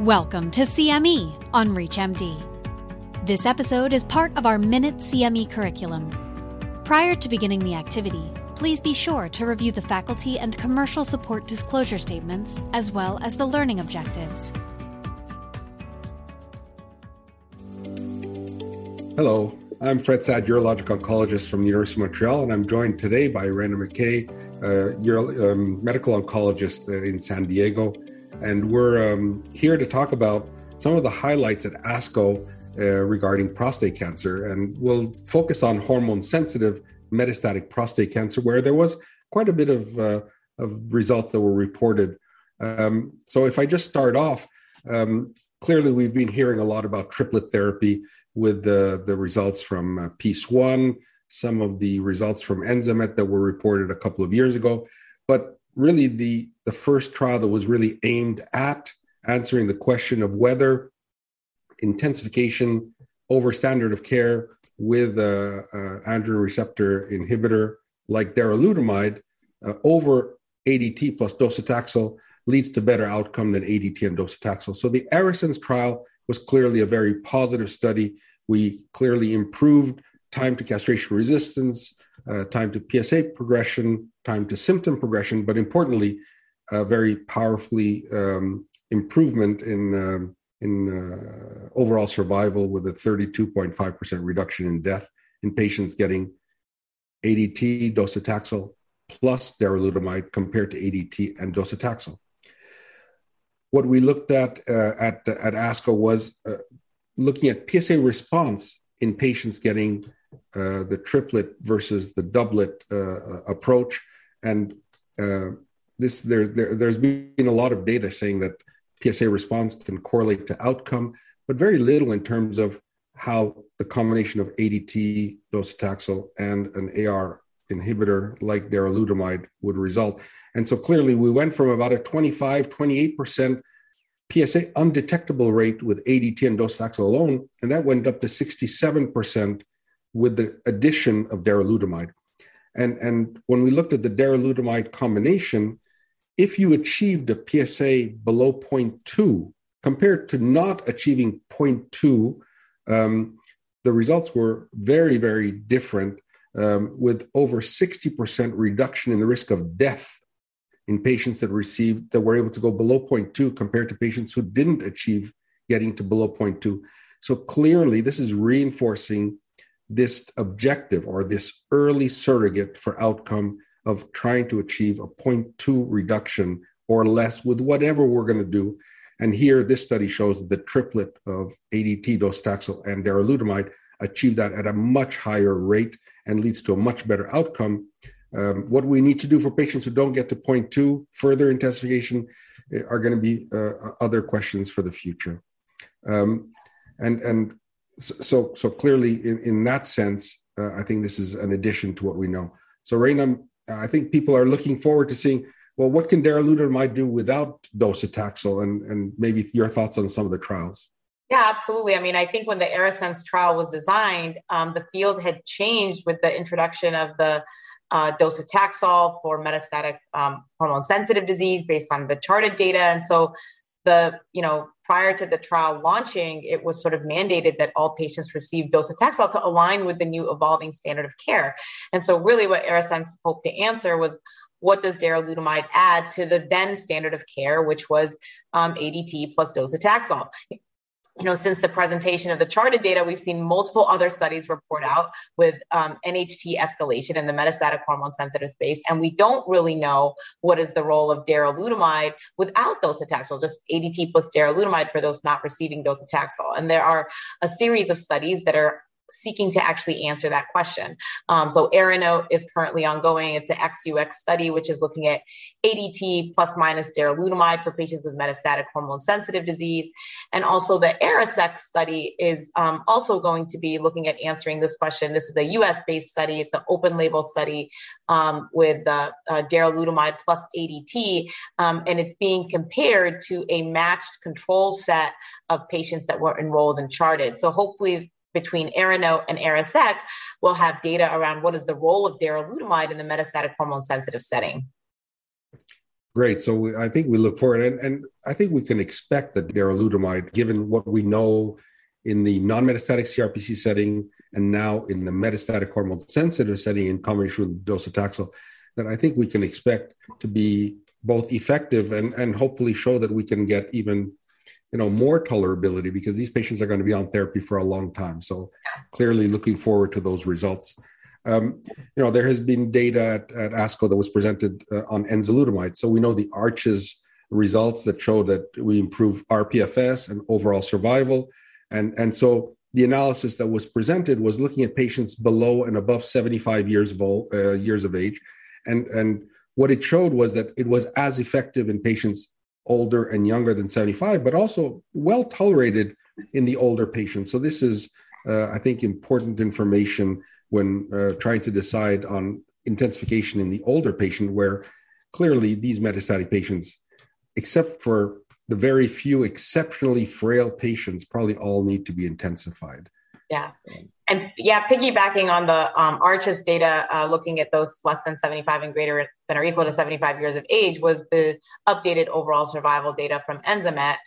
Welcome to CME on ReachMD. This episode is part of our Minute CME curriculum. Prior to beginning the activity, please be sure to review the faculty and commercial support disclosure statements as well as the learning objectives. Hello, I'm Fred Saad, urologic oncologist from the University of Montreal, and I'm joined today by Rana McKay, uh, uro- um, medical oncologist uh, in San Diego and we're um, here to talk about some of the highlights at ASCO uh, regarding prostate cancer. And we'll focus on hormone sensitive metastatic prostate cancer, where there was quite a bit of, uh, of results that were reported. Um, so, if I just start off, um, clearly we've been hearing a lot about triplet therapy with the, the results from uh, PEACE 1, some of the results from Enzamet that were reported a couple of years ago. But really the the first trial that was really aimed at answering the question of whether intensification over standard of care with a, a androgen receptor inhibitor like darolutamide uh, over ADT plus docetaxel leads to better outcome than ADT and docetaxel. So the ARASENS trial was clearly a very positive study. We clearly improved time to castration resistance, uh, time to PSA progression, time to symptom progression, but importantly, very powerfully um, improvement in um, in uh, overall survival with a 32.5% reduction in death in patients getting ADT docetaxel plus darolutamide compared to ADT and docetaxel. What we looked at uh, at at ASCO was uh, looking at PSA response in patients getting uh, the triplet versus the doublet uh, uh, approach. And this there, there, there's been a lot of data saying that PSA response can correlate to outcome, but very little in terms of how the combination of ADT, docetaxel, and an AR inhibitor like darolutamide would result. And so clearly, we went from about a 25, 28% PSA undetectable rate with ADT and docetaxel alone, and that went up to 67% with the addition of darolutamide. And, and when we looked at the darolutamide combination, if you achieved a PSA below 0.2 compared to not achieving 0.2, um, the results were very, very different, um, with over 60% reduction in the risk of death in patients that received that were able to go below 0.2 compared to patients who didn't achieve getting to below 0.2. So clearly, this is reinforcing this objective or this early surrogate for outcome of trying to achieve a 0.2 reduction or less with whatever we're going to do. And here, this study shows that the triplet of ADT, docetaxel, and darolutamide achieve that at a much higher rate and leads to a much better outcome. Um, what we need to do for patients who don't get to 0.2, further intensification, eh, are going to be uh, other questions for the future. Um, and and so so clearly in, in that sense uh, i think this is an addition to what we know so Rana, i think people are looking forward to seeing well what can darolutamide do without docetaxel and and maybe your thoughts on some of the trials yeah, absolutely. I mean, I think when the ARASENS trial was designed, um, the field had changed with the introduction of the uh, docetaxel for metastatic um, hormone sensitive disease based on the CHAARTED data. And so the, you know, prior to the trial launching, it was sort of mandated that all patients receive docetaxel to align with the new evolving standard of care. And so, really, what ARASENS hoped to answer was what does darolutamide add to the then standard of care, which was um, ADT plus docetaxel? You know, since the presentation of the CHAARTED data, we've seen multiple other studies report out with um, NHT escalation in the metastatic hormone sensitive space. And we don't really know what is the role of darolutamide without docetaxel, just ADT plus darolutamide for those not receiving docetaxel. And there are a series of studies that are seeking to actually answer that question. Um, so ARANOTE is currently ongoing. It's an XUX study, which is looking at ADT plus minus darolutamide for patients with metastatic hormone sensitive disease. And also the ARASEC study is um, also going to be looking at answering this question. This is a US based study. It's an open label study um, with uh, uh, darolutamide plus ADT. Um, and it's being compared to a matched control set of patients that were enrolled and CHAARTED. So hopefully between ARANOTE and ARASEC will have data around what is the role of darolutamide in the metastatic hormone sensitive setting. Great. So we, I think we look forward, and, and I think we can expect that darolutamide, given what we know in the non-metastatic CRPC setting and now in the metastatic hormone-sensitive setting in combination with docetaxel, that I think we can expect to be both effective and, and hopefully show that we can get even you know more tolerability because these patients are going to be on therapy for a long time. So clearly looking forward to those results. Um, you know there has been data at, at asco that was presented uh, on enzalutamide. So we know the arches results that show that we improve rpfs and overall survival. And and so the analysis that was presented was looking at patients below and above 75 years of old, uh, years of age. And and what it showed was that it was as effective in patients older and younger than 75, but also well tolerated in the older patients. So this is, uh, I think, important information when uh, trying to decide on intensification in the older patient, where clearly these metastatic patients, except for the very few exceptionally frail patients, probably all need to be intensified. Yeah. And yeah, piggybacking on the um, ARCHES data, uh, looking at those less than 75 and greater than or equal to 75 years of age, was the updated overall survival data from ENZAMET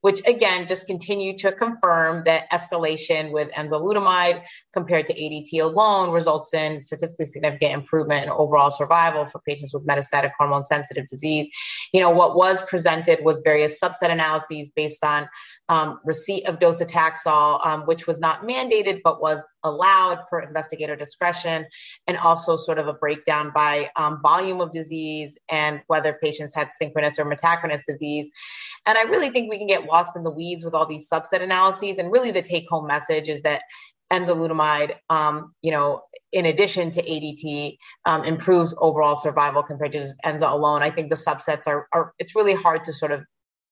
which again just continue to confirm that escalation with enzalutamide compared to ADT alone results in statistically significant improvement in overall survival for patients with metastatic hormone sensitive disease. You know, what was presented was various subset analyses based on um, receipt of docetaxel, um, which was not mandated but was allowed per investigator discretion, and also sort of a breakdown by um, volume of disease and whether patients had synchronous or metachronous disease. And I really think we can get lost in the weeds with all these subset analyses. And really, the take home message is that enzalutamide, um, you know, in addition to ADT, um, improves overall survival compared to just enza alone. I think the subsets are, are, it's really hard to sort of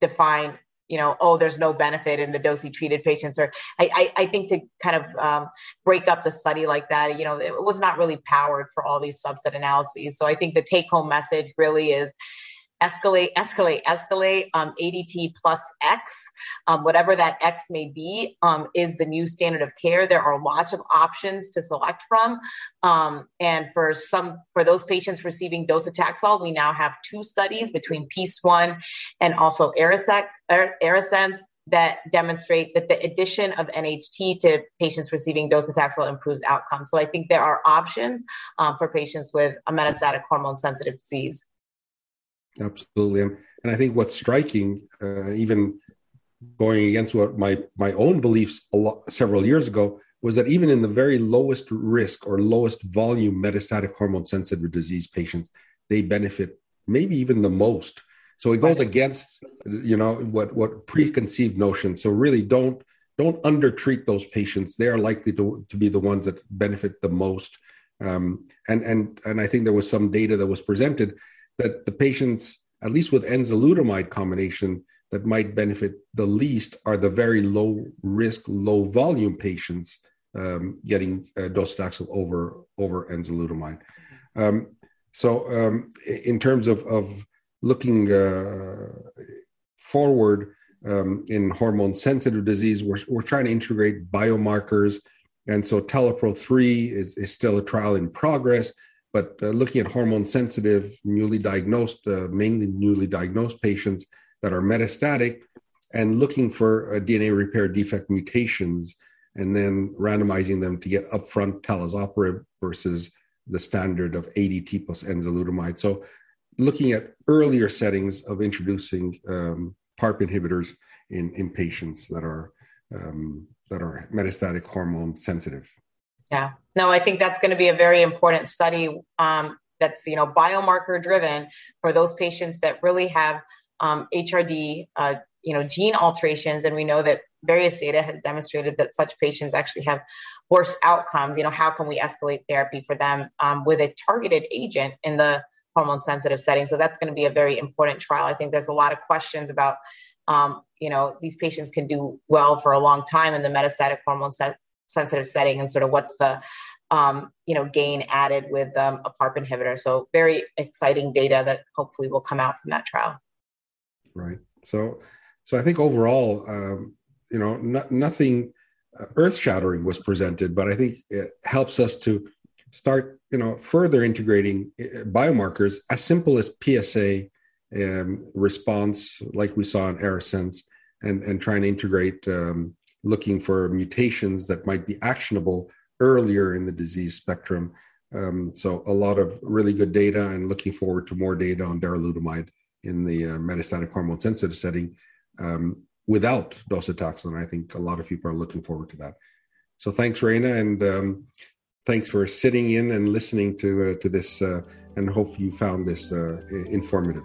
define, you know, oh, there's no benefit in the dosey treated patients. Or I, I, I think to kind of um, break up the study like that, you know, it was not really powered for all these subset analyses. So I think the take home message really is, escalate, escalate, escalate. Um, ADT plus X, um, whatever that X may be, um, is the new standard of care. There are lots of options to select from, um, and for some, for those patients receiving docetaxel, we now have two studies between PEACE One and also ARASEC, ARASENS that demonstrate that the addition of NHT to patients receiving docetaxel improves outcomes. So I think there are options um, for patients with a metastatic hormone sensitive disease. Absolutely, and, I think what's striking, uh, even going against what my my own beliefs a lot, several years ago, was that even in the very lowest risk or lowest volume metastatic hormone sensitive disease patients, they benefit maybe even the most. So it goes against you know what what preconceived notions. So really don't don't undertreat those patients. They are likely to, to be the ones that benefit the most. Um, and and and I think there was some data that was presented that the patients, at least with enzalutamide combination, that might benefit the least are the very low risk, low volume patients um, getting uh, docetaxel over over enzalutamide. Um, so, um, in terms of of looking uh, forward um, in hormone sensitive disease, we're we're trying to integrate biomarkers, and so TALAPRO three is is still a trial in progress but uh, looking at hormone sensitive, newly diagnosed, uh, mainly newly diagnosed patients that are metastatic, and looking for uh, DNA repair defect mutations, and then randomizing them to get upfront talazoparib versus the standard of ADT plus enzalutamide. So, looking at earlier settings of introducing um, PARP inhibitors in, in patients that are um, that are metastatic hormone sensitive. Yeah, no, I think that's going to be a very important study um, that's you know biomarker driven for those patients that really have um, HRD, uh, you know, gene alterations, and we know that various data has demonstrated that such patients actually have worse outcomes. You know, how can we escalate therapy for them um, with a targeted agent in the hormone sensitive setting? So that's going to be a very important trial. I think there's a lot of questions about. Um, you know, these patients can do well for a long time in the metastatic hormone sensitive setting and sort of what's the um, you know gain added with um, a PARP inhibitor. So very exciting data that hopefully will come out from that trial. Right. So so I think overall, um, you know, no, nothing uh, earth shattering was presented, but I think it helps us to start you know further integrating uh, biomarkers as simple as PSA um, response, like we saw in ARASENS, and, and trying to integrate um, looking for mutations that might be actionable earlier in the disease spectrum. Um, so a lot of really good data and looking forward to more data on darolutamide in the uh, metastatic hormone sensitive setting um, without docetaxel. I think a lot of people are looking forward to that. So thanks, Rana, and um, thanks for sitting in and listening to uh, to this. Uh, and hope you found this uh, informative.